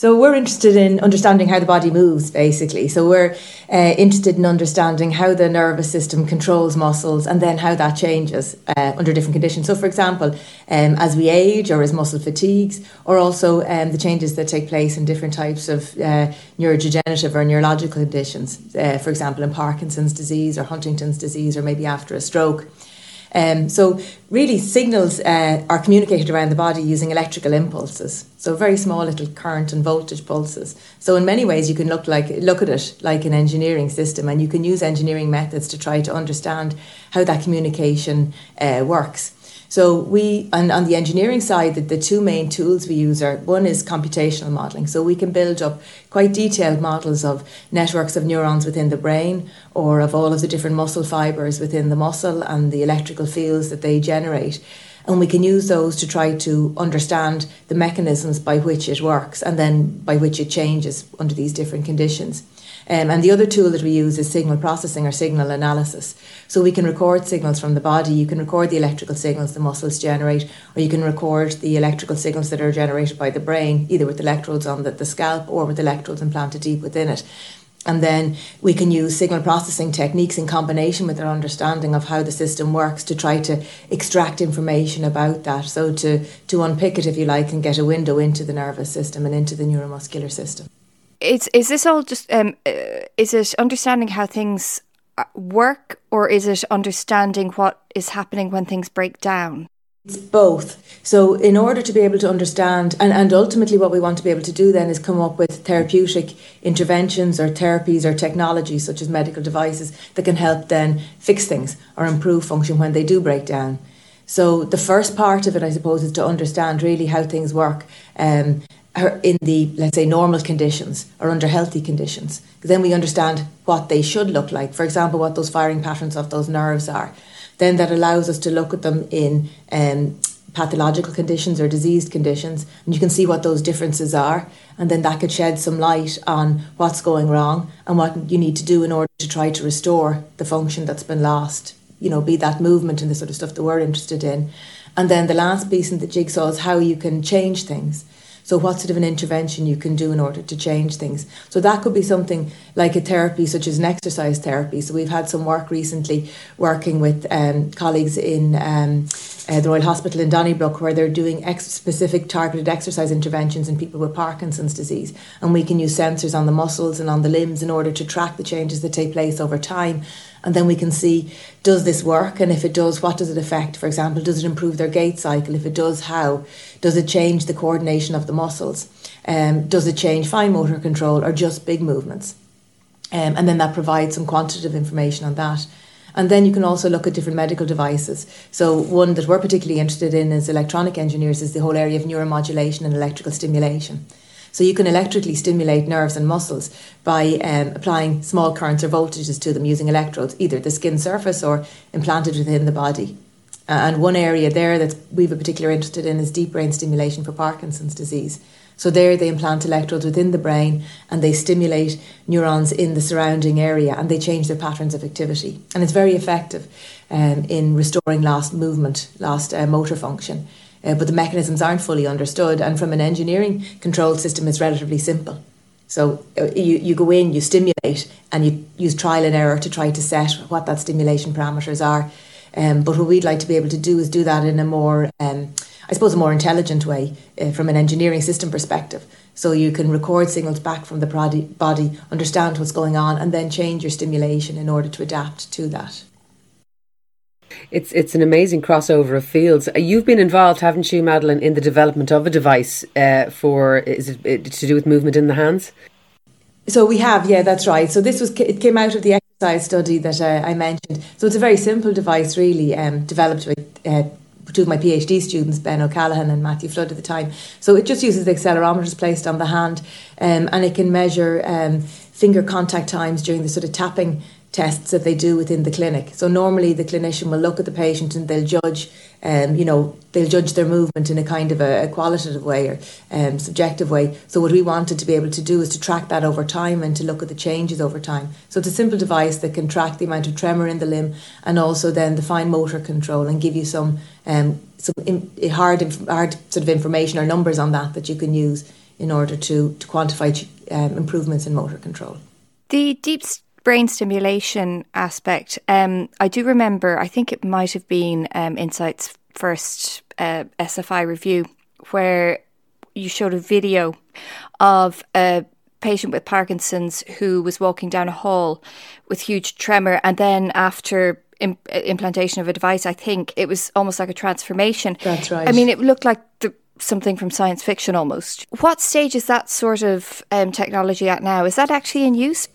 So we're interested in understanding how the body moves, basically. So we're uh, interested in understanding how the nervous system controls muscles and then how that changes uh, under different conditions. So, for example, um, as we age or as muscle fatigues, or also um, the changes that take place in different types of uh, neurodegenerative or neurological conditions. Uh, for example, in Parkinson's disease or Huntington's disease, or maybe after a stroke. Um, so really signals uh, are communicated around the body using electrical impulses. So very small little current and voltage pulses. So in many ways you can look like look at it like an engineering system and you can use engineering methods to try to understand how that communication uh, works. So we, on, on the engineering side, the, the two main tools we use are one is computational modelling. So we can build up quite detailed models of networks of neurons within the brain or of all of the different muscle fibres within the muscle and the electrical fields that they generate. And we can use those to try to understand the mechanisms by which it works and then by which it changes under these different conditions. Um, and the other tool that we use is signal processing or signal analysis. So we can record signals from the body, you can record the electrical signals the muscles generate, or you can record the electrical signals that are generated by the brain, either with electrodes on the, the scalp or with electrodes implanted deep within it. And then we can use signal processing techniques in combination with our understanding of how the system works to try to extract information about that. So to, to unpick it, if you like, and get a window into the nervous system and into the neuromuscular system is is this all just um, uh, is it understanding how things uh, work or is it understanding what is happening when things break down it's both. So, in order to be able to understand, and, and ultimately, what we want to be able to do then is come up with therapeutic interventions or therapies or technologies, such as medical devices, that can help then fix things or improve function when they do break down. So, the first part of it, I suppose, is to understand really how things work um, in the let's say normal conditions or under healthy conditions then we understand what they should look like for example what those firing patterns of those nerves are then that allows us to look at them in um, pathological conditions or diseased conditions and you can see what those differences are and then that could shed some light on what's going wrong and what you need to do in order to try to restore the function that's been lost you know be that movement and the sort of stuff that we're interested in. And then the last piece in the jigsaw is how you can change things so, what sort of an intervention you can do in order to change things? So, that could be something like a therapy, such as an exercise therapy. So, we've had some work recently working with um, colleagues in um, uh, the Royal Hospital in Donnybrook, where they're doing ex- specific targeted exercise interventions in people with Parkinson's disease. And we can use sensors on the muscles and on the limbs in order to track the changes that take place over time and then we can see does this work? And if it does what does it affect? For example does it improve their gait cycle? If it does how? Does it change the coordination of the muscles? Um, does it change fine motor control or just big movements? Um, and then that provides some quantitative information on that. And then you can also look at different medical devices. So one that we're particularly interested in as electronic engineers is the whole area of neuromodulation and electrical stimulation. So you can electrically stimulate nerves and muscles by um, applying small currents or voltages to them using electrodes, either the skin surface or implanted within the body. Uh, and one area there that we've a particular interested in is deep brain stimulation for Parkinson's disease. So there they implant electrodes within the brain and they stimulate neurons in the surrounding area and they change their patterns of activity. And it's very effective um, in restoring lost movement, lost uh, motor function uh, but the mechanisms aren't fully understood. And from an engineering control system, it's relatively simple. So uh, you, you go in, you stimulate, and you use trial and error to try to set what that stimulation parameters are. Um, but what we'd like to be able to do is do that in a more, um, I suppose, a more intelligent way uh, from an engineering system perspective. So you can record signals back from the body, body, understand what's going on, and then change your stimulation in order to adapt to that. It's it's an amazing crossover of fields. Uh, you've been involved, haven't you, Madeleine, in the development of a device uh, for is it, to do with movement in the hands? So we have, yeah, that's right. So this was it came out of the exercise study that uh, I mentioned. So it's a very simple device, really, um, developed with. Uh, two of my PhD students, Ben O'Callaghan and Matthew Flood at the time. So it just uses accelerometers placed on the hand um, and it can measure um, finger contact times during the sort of tapping tests that they do within the clinic. So normally the clinician will look at the patient and they'll judge, um, you know, they'll judge their movement in a kind of a, a qualitative way or um, subjective way. So what we wanted to be able to do is to track that over time and to look at the changes over time. So it's a simple device that can track the amount of tremor in the limb and also then the fine motor control and give you some um, some in, hard hard sort of information or numbers on that that you can use in order to, to quantify um, improvements in motor control. The deep brain stimulation aspect, um, I do remember, I think it might have been um, Insight's first uh, SFI review, where you showed a video of a patient with Parkinson's who was walking down a hall with huge tremor, and then after implantation of a device, I think it was almost like a transformation. That's right. I mean, it looked like the, something from science fiction almost. What stage is that sort of um, technology at now? Is that actually in use?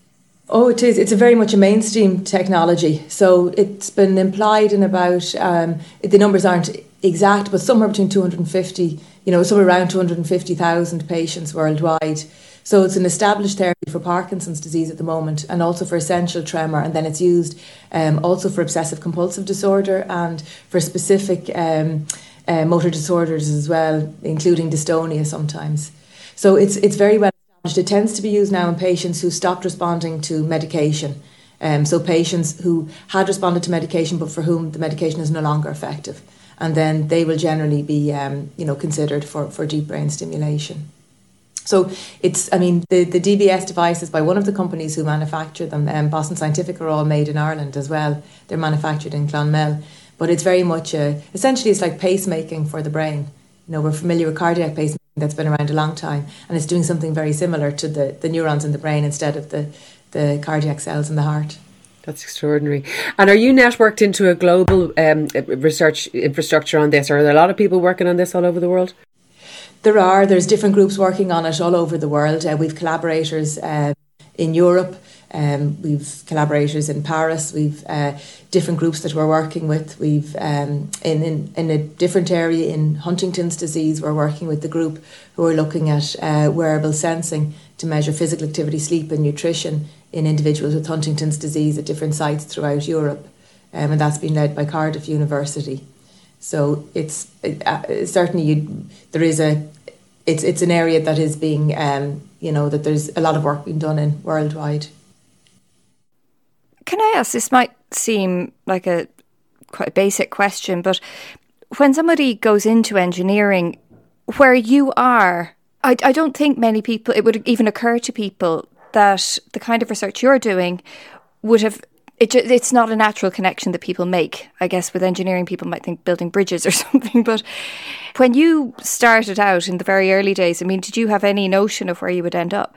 Oh, it is. It's a very much a mainstream technology. So it's been implied in about um, the numbers aren't exact, but somewhere between 250, you know, somewhere around 250,000 patients worldwide. So it's an established therapy for Parkinson's disease at the moment, and also for essential tremor, and then it's used um, also for obsessive compulsive disorder and for specific um, uh, motor disorders as well, including dystonia sometimes. So it's it's very well. It tends to be used now in patients who stopped responding to medication. Um, so patients who had responded to medication but for whom the medication is no longer effective and then they will generally be um, you know considered for, for deep brain stimulation. So it's, I mean, the, the DBS devices by one of the companies who manufacture them, um, Boston Scientific, are all made in Ireland as well. They're manufactured in Clonmel, but it's very much a, essentially it's like pacemaking for the brain. You know, we're familiar with cardiac pacemaking that's been around a long time, and it's doing something very similar to the, the neurons in the brain instead of the, the cardiac cells in the heart. That's extraordinary. And are you networked into a global um, research infrastructure on this? Or Are there a lot of people working on this all over the world? There are. There's different groups working on it all over the world. Uh, we've collaborators uh, in Europe. Um, we've collaborators in Paris. We've uh, different groups that we're working with. We've um, in, in in a different area in Huntington's disease. We're working with the group who are looking at uh, wearable sensing to measure physical activity, sleep, and nutrition in individuals with Huntington's disease at different sites throughout Europe, um, and that's been led by Cardiff University. So it's uh, certainly you, there is a it's it's an area that is being um, you know that there's a lot of work being done in worldwide. Can I ask? This might seem like a quite a basic question, but when somebody goes into engineering, where you are, I, I don't think many people it would even occur to people that the kind of research you're doing would have it, it's not a natural connection that people make. I guess with engineering, people might think building bridges or something. But when you started out in the very early days, I mean, did you have any notion of where you would end up?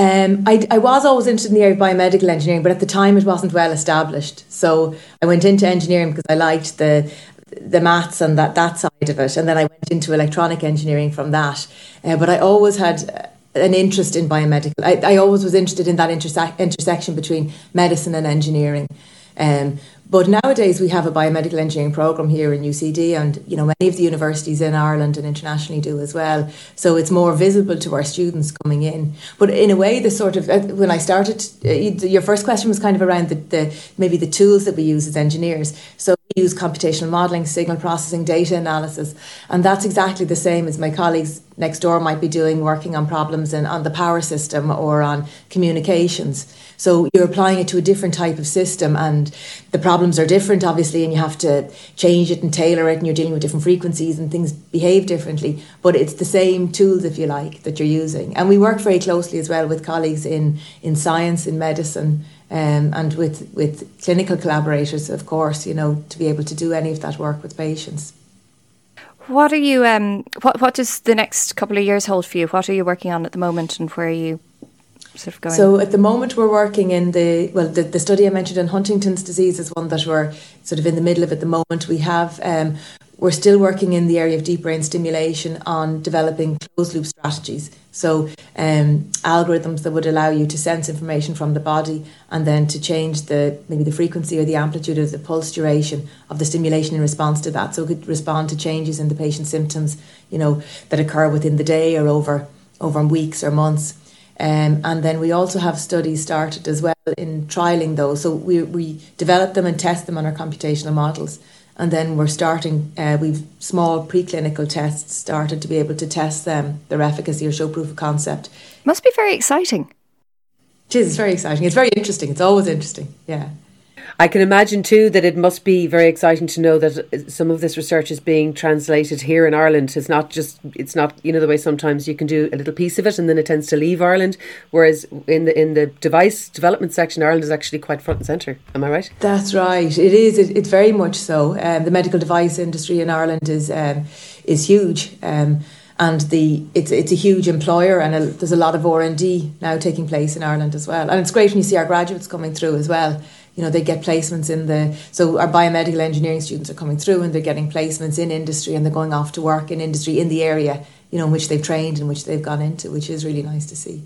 Um, I, I was always interested in the area of biomedical engineering, but at the time it wasn't well established. So I went into engineering because I liked the the maths and that that side of it, and then I went into electronic engineering from that. Uh, but I always had an interest in biomedical. I, I always was interested in that interse- intersection between medicine and engineering. Um, but nowadays we have a biomedical engineering program here in UCD, and you know many of the universities in Ireland and internationally do as well. So it's more visible to our students coming in. But in a way, the sort of uh, when I started, uh, your first question was kind of around the, the maybe the tools that we use as engineers. So we use computational modelling, signal processing, data analysis, and that's exactly the same as my colleagues next door might be doing, working on problems in, on the power system or on communications. So you're applying it to a different type of system, and the problems are different, obviously, and you have to change it and tailor it, and you're dealing with different frequencies and things behave differently. But it's the same tools, if you like, that you're using. And we work very closely as well with colleagues in, in science, in medicine. Um, and with, with clinical collaborators, of course, you know, to be able to do any of that work with patients. What are you? Um, what What does the next couple of years hold for you? What are you working on at the moment, and where are you sort of going? So at the moment we're working in the well the, the study I mentioned in Huntington's disease is one that we're sort of in the middle of at the moment. We have um, we're still working in the area of deep brain stimulation on developing closed loop strategies. So um, algorithms that would allow you to sense information from the body and then to change the maybe the frequency or the amplitude of the pulse duration of the stimulation in response to that. So it could respond to changes in the patient's symptoms, you know, that occur within the day or over over weeks or months. Um, and then we also have studies started as well in trialing those. So we, we develop them and test them on our computational models. And then we're starting, uh, we've small preclinical tests started to be able to test them, their efficacy or show proof of concept. Must be very exciting. It is, it's very exciting. It's very interesting. It's always interesting. Yeah. I can imagine too that it must be very exciting to know that some of this research is being translated here in Ireland. It's not just it's not you know the way sometimes you can do a little piece of it and then it tends to leave Ireland, whereas in the in the device development section, Ireland is actually quite front and centre. Am I right? That's right. It is. It, it's very much so. Um, the medical device industry in Ireland is um, is huge. Um, and the it's it's a huge employer and a, there's a lot of R and D now taking place in Ireland as well. And it's great when you see our graduates coming through as well. You know, they get placements in the so our biomedical engineering students are coming through and they're getting placements in industry and they're going off to work in industry in the area, you know, in which they've trained and which they've gone into, which is really nice to see.